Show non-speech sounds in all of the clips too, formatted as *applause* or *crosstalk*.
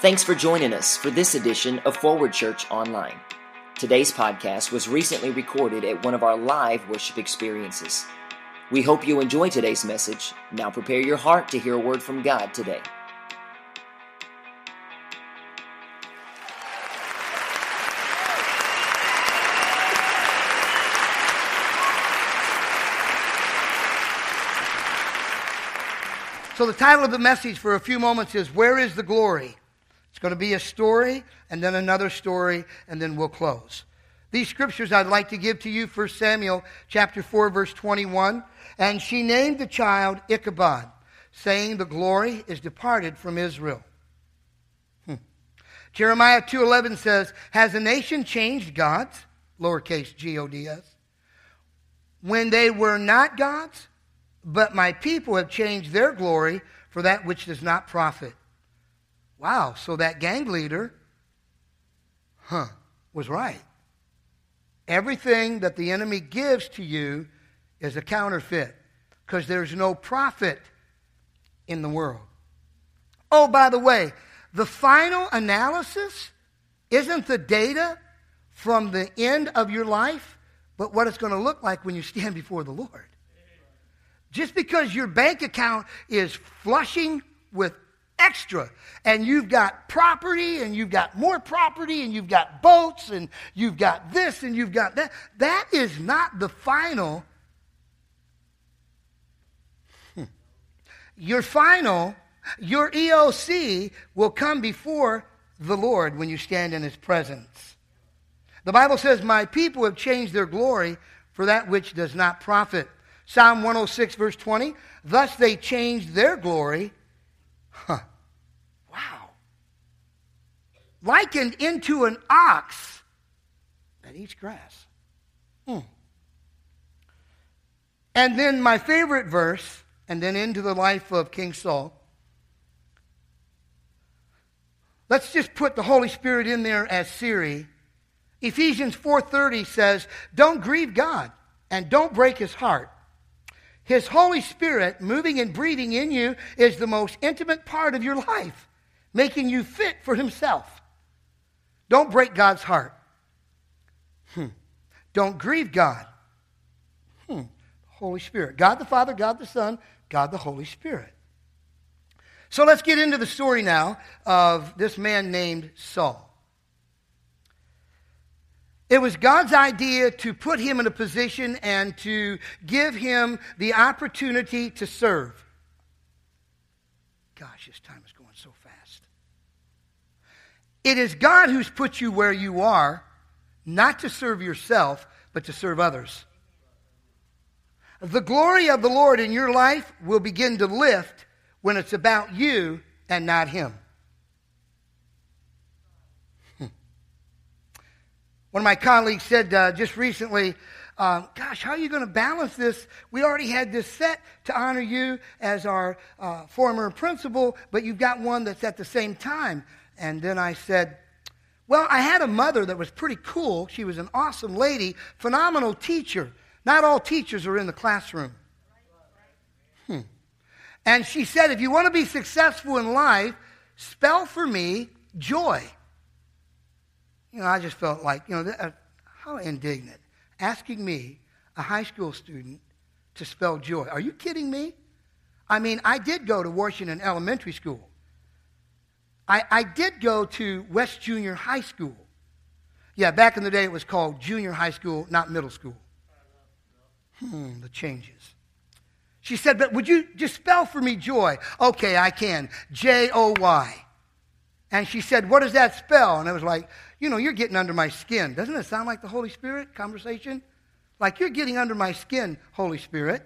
Thanks for joining us for this edition of Forward Church Online. Today's podcast was recently recorded at one of our live worship experiences. We hope you enjoy today's message. Now prepare your heart to hear a word from God today. So, the title of the message for a few moments is Where is the Glory? Going to be a story, and then another story, and then we'll close. These scriptures I'd like to give to you 1 Samuel chapter 4 verse 21 and she named the child Ichabod saying the glory is departed from Israel. Hmm. Jeremiah 2:11 says has a nation changed gods lowercase g o d s when they were not gods but my people have changed their glory for that which does not profit. Wow, so that gang leader, huh, was right. Everything that the enemy gives to you is a counterfeit because there's no profit in the world. Oh, by the way, the final analysis isn't the data from the end of your life, but what it's going to look like when you stand *laughs* before the Lord. Just because your bank account is flushing with extra and you've got property and you've got more property and you've got boats and you've got this and you've got that, that is not the final. Hmm. Your final, your EOC will come before the Lord when you stand in his presence. The Bible says, My people have changed their glory for that which does not profit. Psalm 106, verse 20. Thus they changed their glory. Huh. Likened into an ox that eats grass. Hmm. And then my favorite verse, and then into the life of King Saul. Let's just put the Holy Spirit in there as Siri. Ephesians 4:30 says, "Don't grieve God and don't break his heart." His Holy Spirit moving and breathing in you is the most intimate part of your life, making you fit for Himself. Don't break God's heart. Hmm. Don't grieve God. Hmm. Holy Spirit. God the Father, God the Son, God the Holy Spirit. So let's get into the story now of this man named Saul. It was God's idea to put him in a position and to give him the opportunity to serve. Gosh, this time is going. It is God who's put you where you are, not to serve yourself, but to serve others. The glory of the Lord in your life will begin to lift when it's about you and not Him. One of my colleagues said uh, just recently, uh, Gosh, how are you going to balance this? We already had this set to honor you as our uh, former principal, but you've got one that's at the same time. And then I said, Well, I had a mother that was pretty cool. She was an awesome lady, phenomenal teacher. Not all teachers are in the classroom. Hmm. And she said, If you want to be successful in life, spell for me joy. You know, I just felt like, you know, uh, how indignant. Asking me, a high school student, to spell joy. Are you kidding me? I mean, I did go to Washington Elementary School. I, I did go to West Junior High School. Yeah, back in the day it was called junior high school, not middle school. Hmm, the changes. She said, but would you just spell for me joy? Okay, I can. J O Y. And she said, What does that spell? And I was like, You know, you're getting under my skin. Doesn't it sound like the Holy Spirit conversation? Like you're getting under my skin, Holy Spirit.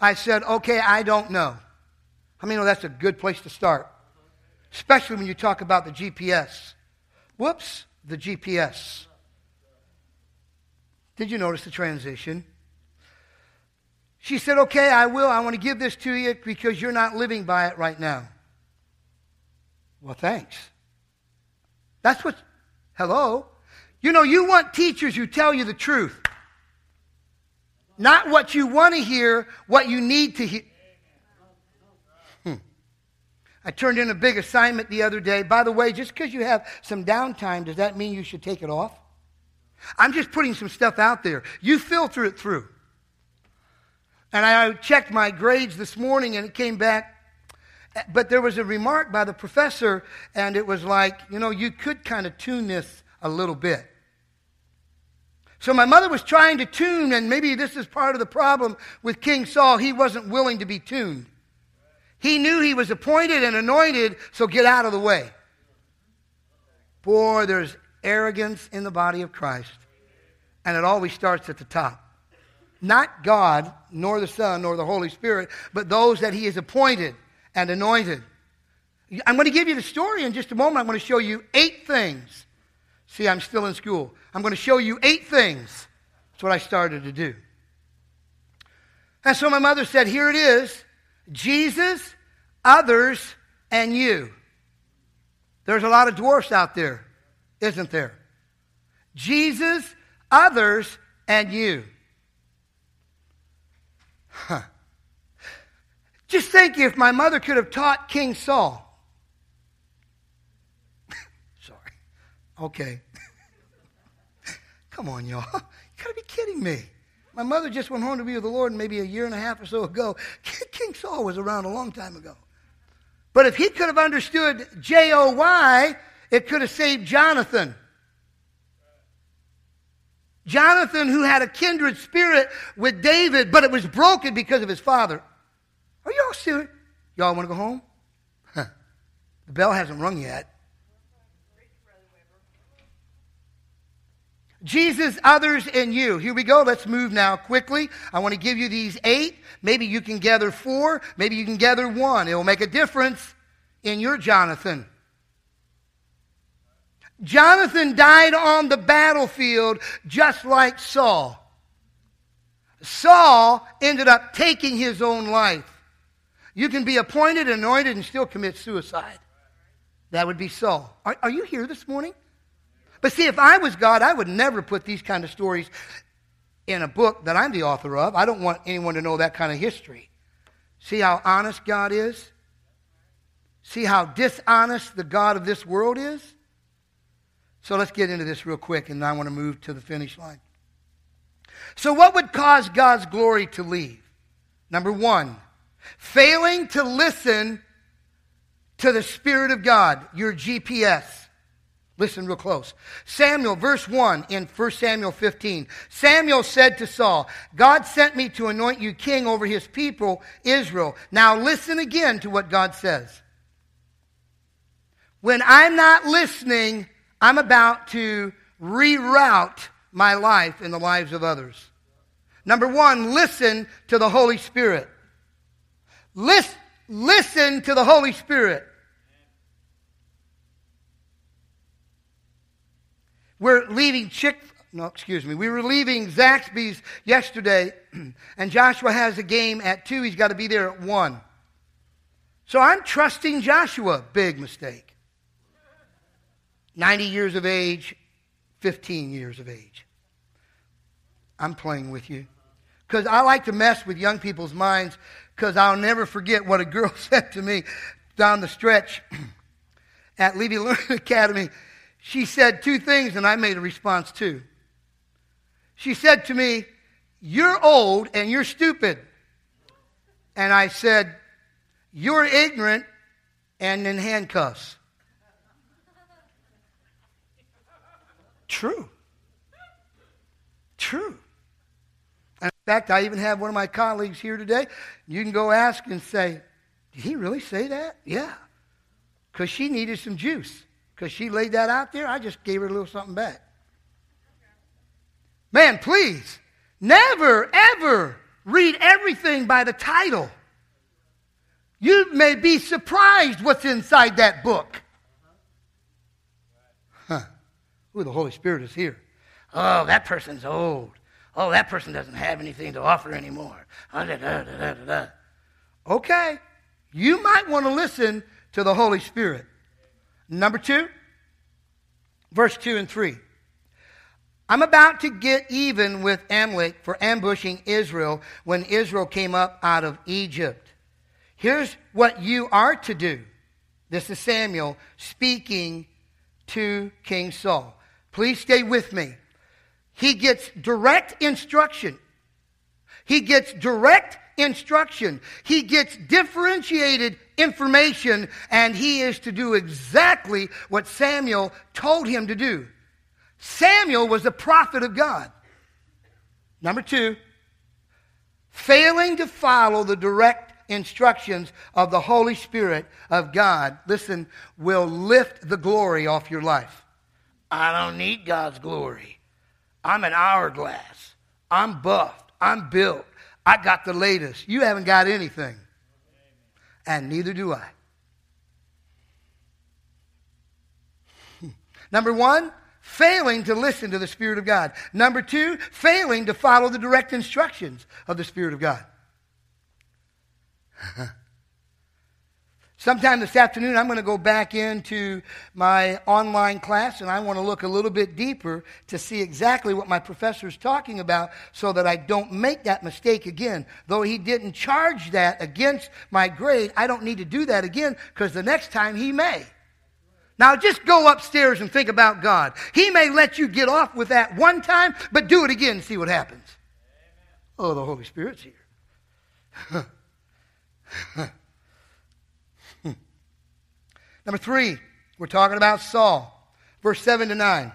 I said, Okay, I don't know. I mean, that's a good place to start, especially when you talk about the GPS. Whoops, the GPS. Did you notice the transition? She said, Okay, I will. I want to give this to you because you're not living by it right now. Well, thanks. That's what, hello. You know, you want teachers who tell you the truth. Not what you want to hear, what you need to hear. I turned in a big assignment the other day. By the way, just because you have some downtime, does that mean you should take it off? I'm just putting some stuff out there. You filter it through. And I checked my grades this morning and it came back. But there was a remark by the professor, and it was like, you know, you could kind of tune this a little bit. So my mother was trying to tune, and maybe this is part of the problem with King Saul. He wasn't willing to be tuned. He knew he was appointed and anointed, so get out of the way. Boy, there's arrogance in the body of Christ, and it always starts at the top not God, nor the Son, nor the Holy Spirit, but those that He has appointed and anointed. I'm going to give you the story in just a moment. I'm going to show you eight things. See, I'm still in school. I'm going to show you eight things. That's what I started to do. And so my mother said, Here it is Jesus, others, and you. There's a lot of dwarfs out there, isn't there? Jesus, others, and you. Huh. Just think if my mother could have taught King Saul. *laughs* Sorry. Okay. *laughs* Come on, y'all. *laughs* You gotta be kidding me. My mother just went home to be with the Lord maybe a year and a half or so ago. *laughs* King Saul was around a long time ago. But if he could have understood J O Y, it could have saved Jonathan. Jonathan, who had a kindred spirit with David, but it was broken because of his father. Are y'all serious? Y'all want to go home? Huh. *laughs* The bell hasn't rung yet. Jesus, others, and you. Here we go. Let's move now quickly. I want to give you these eight. Maybe you can gather four. Maybe you can gather one. It will make a difference in your Jonathan. Jonathan died on the battlefield just like Saul. Saul ended up taking his own life. You can be appointed, anointed, and still commit suicide. That would be Saul. Are, are, you here this morning? But see, if I was God, I would never put these kind of stories in a book that I'm the author of. I don't want anyone to know that kind of history. See how honest God is? See how dishonest the God of this world is? So let's get into this real quick, and I want to move to the finish line. So, what would cause God's glory to leave? Number one, failing to listen to the Spirit of God, your GPS. Listen real close. Samuel, verse 1 in 1 Samuel 15. Samuel said to Saul, God sent me to anoint you king over his people, Israel. Now listen again to what God says. When I'm not listening, I'm about to reroute my life in the lives of others. Number one, listen to the Holy Spirit. Listen, listen to the Holy Spirit. We're leaving Chick, no, excuse me. We were leaving Zaxby's yesterday, *clears throat* and Joshua has a game at 2. He's got to be there at 1. So I'm trusting Joshua. Big mistake. 90 years of age, 15 years of age. I'm playing with you. Because I like to mess with young people's minds because I'll never forget what a *laughs* girl said to me down the stretch *clears throat* at Levy Learning Academy. She said two things, and I made a response too. She said to me, You're old and you're stupid. And I said, You're ignorant and in handcuffs. True. True. And in fact, I even have one of my colleagues here today. You can go ask and say, Did he really say that? Yeah. Because she needed some juice. Because she laid that out there, I just gave her a little something back. Man, please, never, ever read everything by the title. You may be surprised what's inside that book. Huh. Ooh, the Holy Spirit is here. Oh, that person's old. Oh, that person doesn't have anything to offer anymore. Oh, da, da, da, okay, you might want to listen to the Holy Spirit. Number two, verse 2 and 3. I'm about to get even with Amalek for ambushing Israel when Israel came up out of Egypt. Here's what you are to do This is Samuel speaking to King Saul. Please stay with me. He gets direct instruction. He gets direct instruction. He gets differentiated information, and he is to do exactly what Samuel told him to do. Samuel was a prophet of God. Number two, failing to follow the direct instructions of the Holy Spirit of God, listen, will lift the glory off your life. I don't need God's glory. I'm an hourglass. I'm buffed. I'm built. I got the latest. You haven't got anything. And neither do I. *laughs* Number one, failing to listen to the Spirit of God. Number two, failing to follow the direct instructions of the Spirit of God. *laughs* Sometime this afternoon, I'm going to go back into my online class and I want to look a little bit deeper to see exactly what my professor is talking about so that I don't make that mistake again. Though he didn't charge that against my grade, I don't need to do that again because the next time he may. Now just go upstairs and think about God. He may let you get off with that one time, but do it again and see what happens. Oh, the Holy Spirit's here. *laughs* Number three, we're talking about Saul. Verse 7 to 9.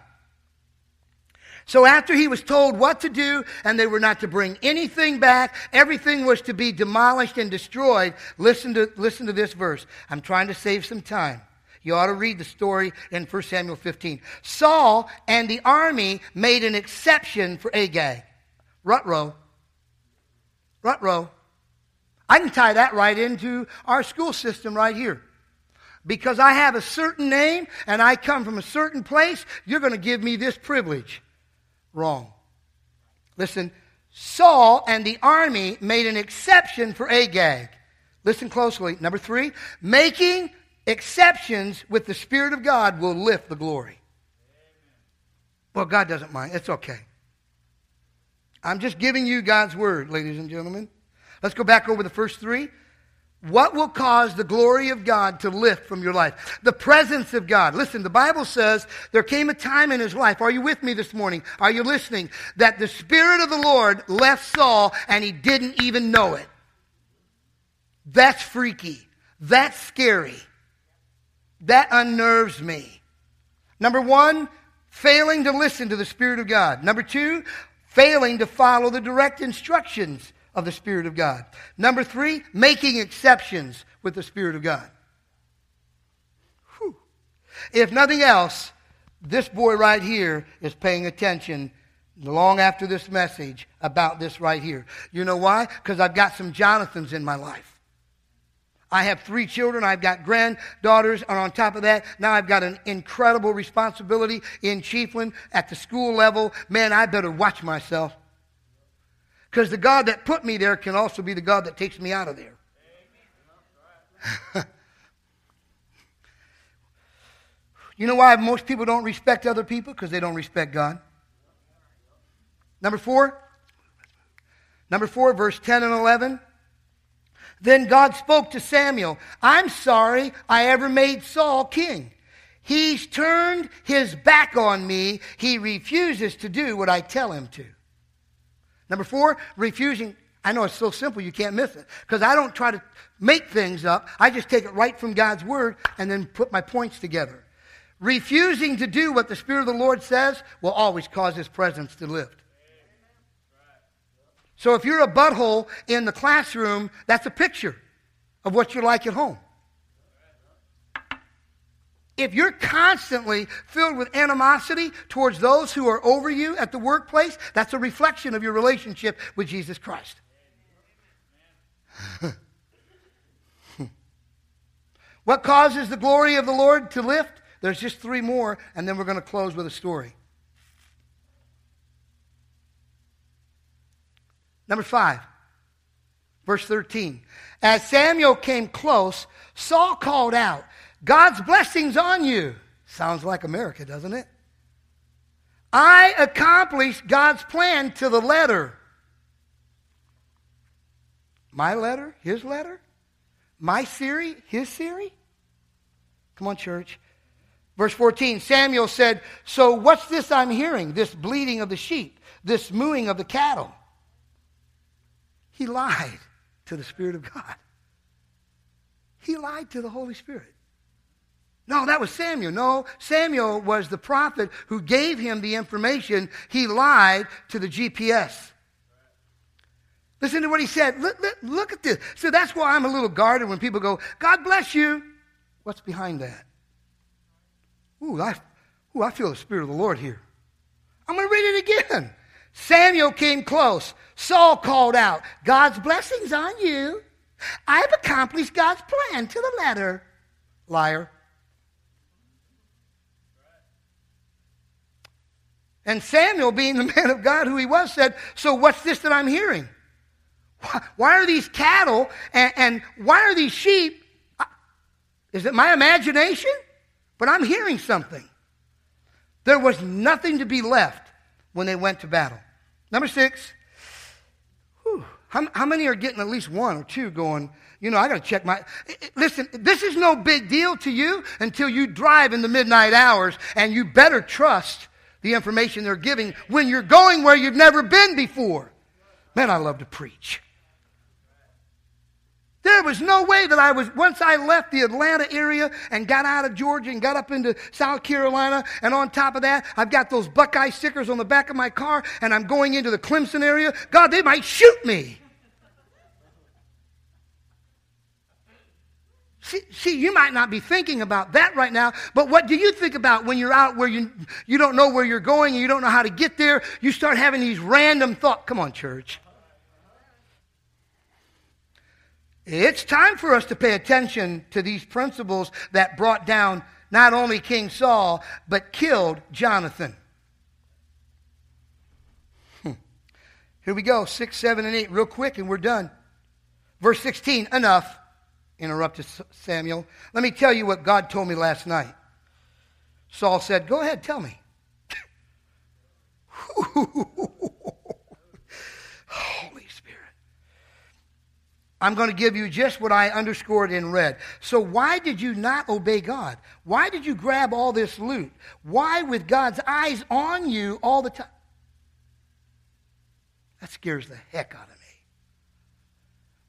So after he was told what to do and they were not to bring anything back, everything was to be demolished and destroyed. Listen to, listen to this verse. I'm trying to save some time. You ought to read the story in 1 Samuel 15. Saul and the army made an exception for Agag. Rutro. Rutro. I can tie that right into our school system right here because I have a certain name and I come from a certain place, you're going to give me this privilege. Wrong. Listen, Saul and the army made an exception for Agag. Listen closely. Number three, making exceptions with the Spirit of God will lift the glory. Well, God doesn't mind. It's okay. I'm just giving you God's word, ladies and gentlemen. Let's go back over the first three. What will cause the glory of God to lift from your life? The presence of God. Listen, the Bible says there came a time in his life. Are you with me this morning? Are you listening? That the Spirit of the Lord left Saul and he didn't even know it. That's freaky. That's scary. That unnerves me. Number one, failing to listen to the Spirit of God. Number two, failing to follow the direct instructions of the Spirit of God. Number three, making exceptions with the Spirit of God. Whew. If nothing else, this boy right here is paying attention long after this message about this right here. You know why? Because I've got some Jonathans in my life. I have three children. I've got granddaughters. And on top of that, now I've got an incredible responsibility in Chiefland at the school level. Man, I better watch myself. Because the God that put me there can also be the God that takes me out of there. *laughs* you know why most people don't respect other people? Because they don't respect God. Number four. Number four, verse 10 and 11. Then God spoke to Samuel I'm sorry I ever made Saul king. He's turned his back on me. He refuses to do what I tell him to. Number four, refusing. I know it's so simple you can't miss it. Because I don't try to make things up. I just take it right from God's word and then put my points together. Refusing to do what the Spirit of the Lord says will always cause His presence to lift. So if you're a butthole in the classroom, that's a picture of what you're like at home. If you're constantly filled with animosity towards those who are over you at the workplace, that's a reflection of your relationship with Jesus Christ. *laughs* what causes the glory of the Lord to lift? There's just three more, and then we're going to close with a story. Number five, verse 13. As Samuel came close, Saul called out, God's blessings on you. Sounds like America, doesn't it? I accomplished God's plan to the letter. My letter? His letter? My theory? His theory? Come on, church. Verse 14 Samuel said, So what's this I'm hearing? This bleating of the sheep, this mooing of the cattle. He lied to the Spirit of God. He lied to the Holy Spirit. No, that was Samuel. No, Samuel was the prophet who gave him the information. He lied to the GPS. Listen to what he said. Look, look, look, at this. So that's why I'm a little guarded when people go, God bless you. What's behind that? Ooh, I, ooh, I feel the Spirit of the Lord here. I'm going to read it again. Samuel came close. Saul called out, God's blessings on you. I've accomplished God's plan to the letter. Liar. And Samuel, being the *laughs* man of God who he was, said, So what's this that I'm hearing? Why are these cattle and, and why are these sheep? Is it my imagination? But I'm hearing something. There was nothing to be left when they went to battle. Number six, whew, how, how many are getting at least one or two going, you know, I got to check my. Listen, this is no big deal to you until you drive in the midnight hours, and you better trust the information they're giving when you're going where you've never been before. Man, I love to preach. There was no way that I was, once I left the Atlanta area and got out of Georgia and got up into South Carolina, and on top of that, I've got those Buckeye stickers on the back of my car, and I'm going into the Clemson area. God, they might shoot me. See, see, you might not be thinking about that right now, but what do you think about when you're out where you, you don't know where you're going and you don't know how to get there? You start having these random thoughts. Come on, church. It's time for us to pay attention to these principles that brought down not only King Saul, but killed Jonathan. Hmm. Here we go, 6, 7, and 8, real quick, and we're done. Verse 16, enough interrupted Samuel. Let me tell you what God told me last night. Saul said, Go ahead, tell me. *laughs* Holy Spirit. I'm going to give you just what I underscored in red. So, why did you not obey God? Why did you grab all this loot? Why, with God's eyes on you all the time? That scares the heck out of me.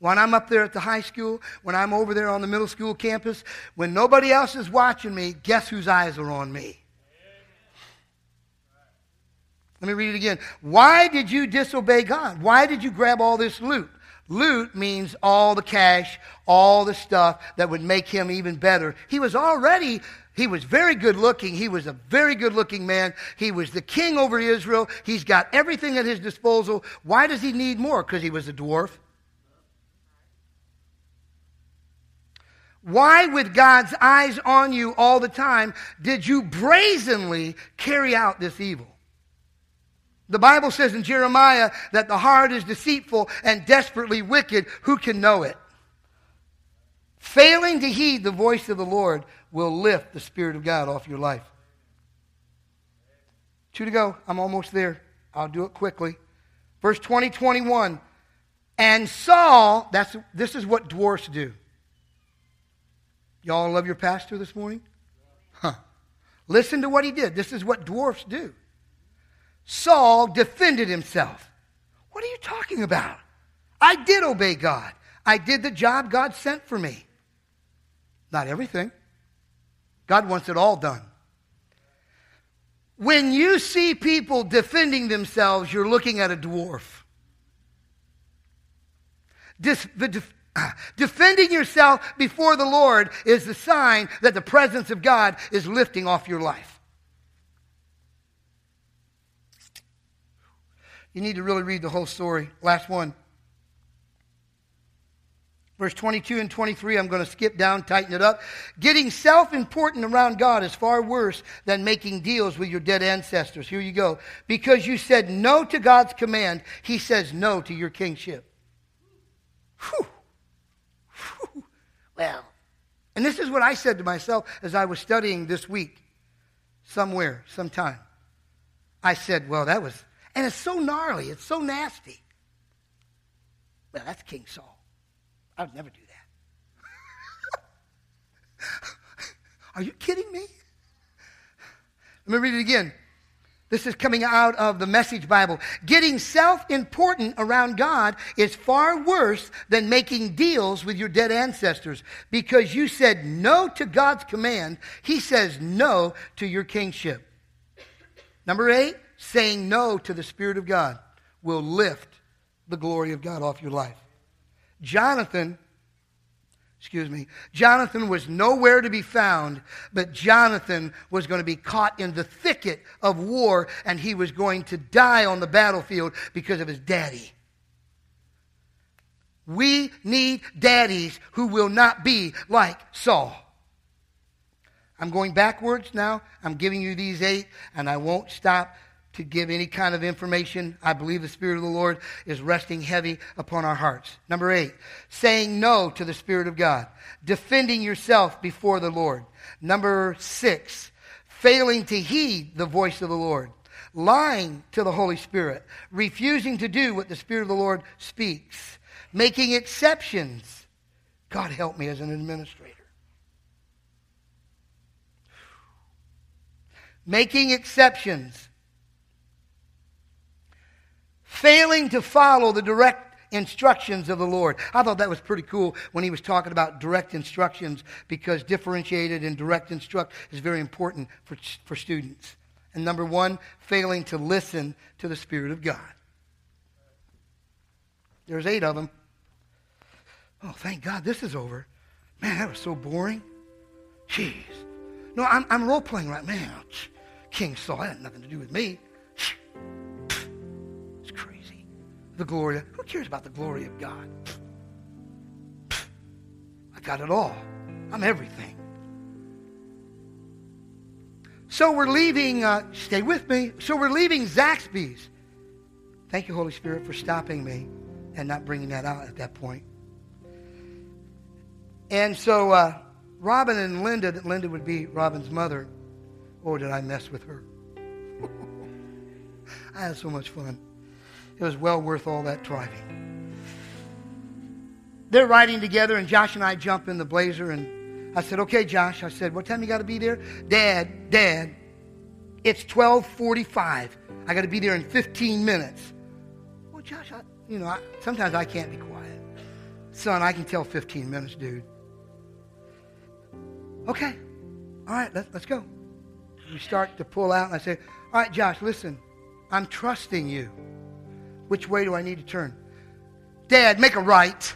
When I'm up there at the high school, when I'm over there on the middle school campus, when nobody else is watching me, guess whose eyes are on me? Let me read it again. Why did you disobey God? Why did you grab all this loot? Loot means all the cash, all the stuff that would make him even better. He was already, he was very good looking. He was a very good looking man. He was the king over Israel. He's got everything at his disposal. Why does he need more? Because he was a dwarf. Why, with God's eyes on you all the time, did you brazenly carry out this evil? The Bible says in Jeremiah that the heart is deceitful and desperately wicked. Who can know it? Failing to heed the voice of the Lord will lift the Spirit of God off your life. Two to go. I'm almost there. I'll do it quickly. Verse 20, 21. And Saul, that's, this is what dwarfs do. Y'all love your pastor this morning? Huh. Listen to what he did. This is what dwarfs do. Saul defended himself. What are you talking about? I did obey God. I did the job God sent for me. Not everything. God wants it all done. When you see people defending themselves, you're looking at a dwarf. Dis, the, Defending yourself before the Lord is the sign that the presence of God is lifting off your life. You need to really read the whole story. Last one. Verse 22 and 23, I'm going to skip down, tighten it up. Getting self important around God is far worse than making deals with your dead ancestors. Here you go. Because you said no to God's command, He says no to your kingship. Whew. Well, and this is what I said to myself as I was studying this week, somewhere, sometime. I said, well, that was, and it's so gnarly, it's so nasty. Well, that's King Saul. I would never do that. *laughs* Are you kidding me? Let me read it again. This is coming out of the Message Bible. Getting self important around God is far worse than making deals with your dead ancestors because you said no to God's command. He says no to your kingship. Number eight, saying no to the Spirit of God will lift the glory of God off your life. Jonathan excuse me, Jonathan was nowhere to be found, but Jonathan was going to be caught in the thicket of war and he was going to die on the battlefield because of his daddy. We need daddies who will not be like Saul. I'm going backwards now. I'm giving you these eight, and I won't stop to give any kind of information. I believe the Spirit of the Lord is resting heavy upon our hearts. Number eight, saying no to the Spirit of God, defending yourself before the Lord. Number six, failing to heed the voice of the Lord, lying to the Holy Spirit, refusing to do what the Spirit of the Lord speaks, making exceptions. God help me as an administrator. Making exceptions failing to follow the direct instructions of the Lord. I thought that was pretty cool when he was talking about direct instructions because differentiated and direct instruct is very important for, for students. And number one, failing to listen to the Spirit of God. There's eight of them. Oh, thank God this is over. Man, that was so boring. Jeez. No, I'm, I'm role playing right now. King Saul had nothing to do with me. The glory. Who cares about the glory of God? I got it all. I'm everything. So we're leaving, uh, stay with me. So we're leaving Zaxby's. Thank you, Holy Spirit, for stopping me and not bringing that out at that point. And so uh, Robin and Linda, that Linda would be Robin's mother. Oh, did I mess with her? *laughs* I had so much fun. It was well worth all that driving. They're riding together, and Josh and I jump in the blazer, and I said, "Okay, Josh." I said, "What time you got to be there?" Dad, Dad, it's twelve forty-five. I got to be there in fifteen minutes. Well, Josh, I, you know, I, sometimes I can't be quiet. Son, I can tell fifteen minutes, dude. Okay, all right, let, let's go. We start to pull out, and I say, "All right, Josh, listen, I'm trusting you." Which way do I need to turn? Dad, make a right.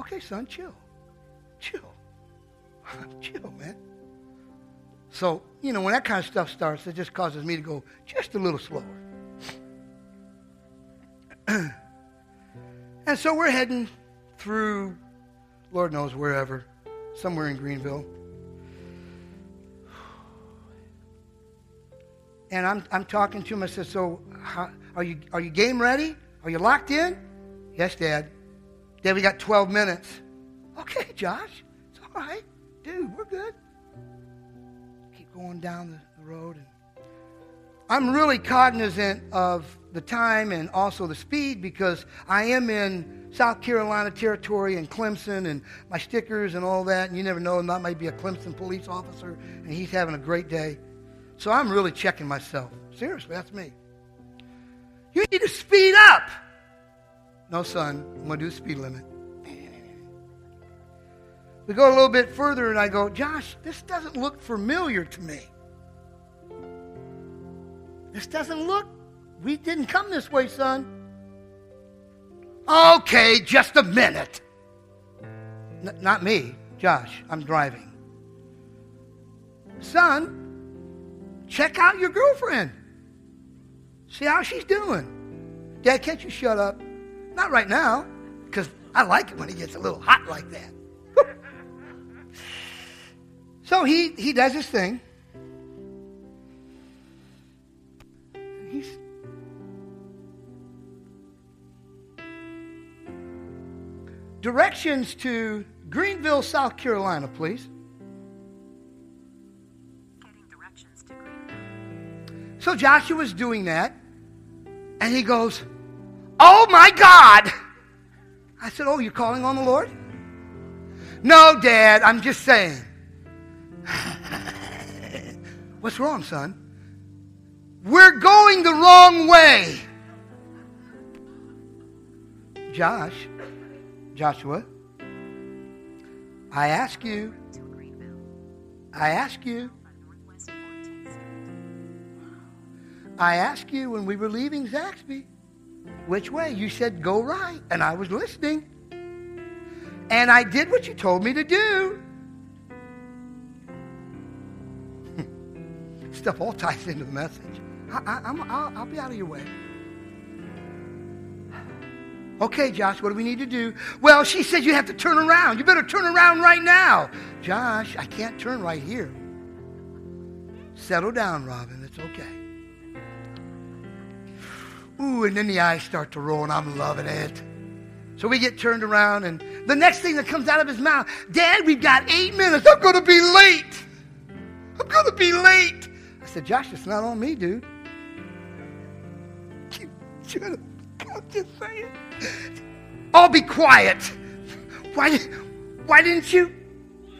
Okay, son, chill. Chill. *laughs* chill, man. So, you know, when that kind of stuff starts, it just causes me to go just a little slower. *clears throat* and so we're heading through, Lord knows wherever, somewhere in Greenville. And I'm, I'm talking to him. I said, So, how, are you, are you game ready? Are you locked in? Yes, Dad. Dad, we got 12 minutes. Okay, Josh. It's all right. Dude, we're good. Keep going down the, the road. And I'm really cognizant of the time and also the speed because I am in South Carolina territory and Clemson and my stickers and all that. And you never know, that might be a Clemson police officer and he's having a great day. So I'm really checking myself. Seriously, that's me. You need to speed up. No, son, I'm going to do speed limit. We go a little bit further, and I go, Josh, this doesn't look familiar to me. This doesn't look, we didn't come this way, son. Okay, just a minute. N- not me, Josh, I'm driving. Son, check out your girlfriend. See how she's doing. Dad, can't you shut up? Not right now, because I like it when he gets a little hot like that. *laughs* so he, he does his thing. Directions to Greenville, South Carolina, please. So Joshua's doing that, and he goes, Oh my God! I said, Oh, you're calling on the Lord? No, Dad, I'm just saying. *laughs* What's wrong, son? We're going the wrong way. Josh, Joshua, I ask you, I ask you, I asked you when we were leaving Zaxby, which way? You said go right, and I was listening. And I did what you told me to do. *laughs* Stuff all ties into the message. I, will be out of your way. Okay, Josh, what do we need to do? Well, she said you have to turn around. You better turn around right now. Josh, I can't turn right here. Settle down, Robin. It's okay. Ooh, and then the eyes start to roll, and I'm loving it. So we get turned around, and the next thing that comes out of his mouth, Dad, we've got eight minutes. I'm going to be late. I'm going to be late. I said, Josh, it's not on me, dude. You. I'm just saying. I'll be quiet. Why, why didn't you?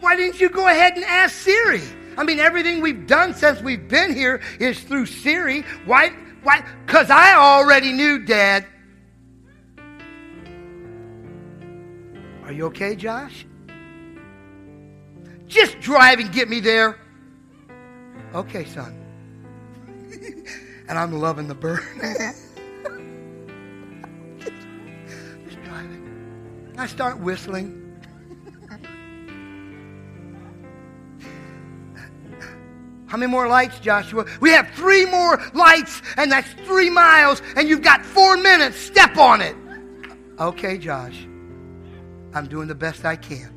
Why didn't you go ahead and ask Siri? I mean, everything we've done since we've been here is through Siri. Why? Why? Because I already knew, Dad. Are you okay, Josh? Just drive and get me there. Okay, son. *laughs* and I'm loving the burn. *laughs* just driving. I start whistling. How many more lights, Joshua? We have three more lights, and that's three miles, and you've got four minutes. Step on it. Okay, Josh. I'm doing the best I can.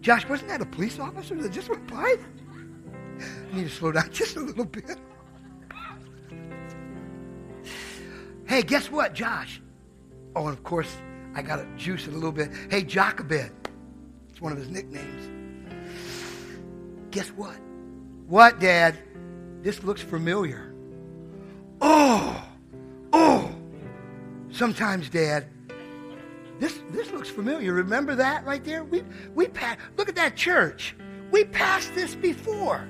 Josh, wasn't that a police officer that just went by? I need to slow down *laughs* just a little bit. Hey, guess what, Josh? Oh, and of course, I got to juice it a little bit. Hey, Jochebed. It's one of his nicknames. Guess what? What, Dad? This looks familiar. Oh, oh. Sometimes, Dad, this, this looks familiar. Remember that right there? We, we passed, look at that church. We passed this before.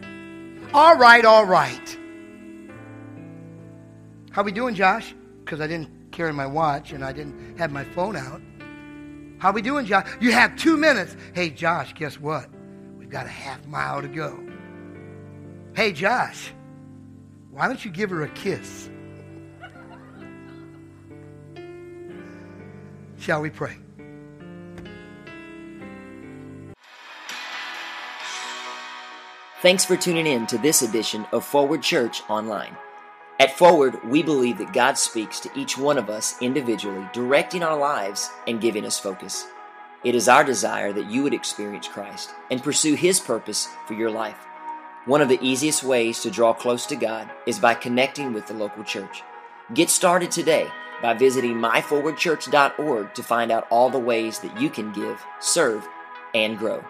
All right, all right. How we doing, Josh? Because I didn't carry my watch and I didn't have my phone out. How we doing, Josh? You have two minutes. Hey, Josh, guess what? We've got a half mile to go. Hey, Josh, why don't you give her a kiss? Shall we pray? Thanks for tuning in to this edition of Forward Church Online. At Forward, we believe that God speaks to each one of us individually, directing our lives and giving us focus. It is our desire that you would experience Christ and pursue His purpose for your life. One of the easiest ways to draw close to God is by connecting with the local church. Get started today by visiting myforwardchurch.org to find out all the ways that you can give, serve, and grow.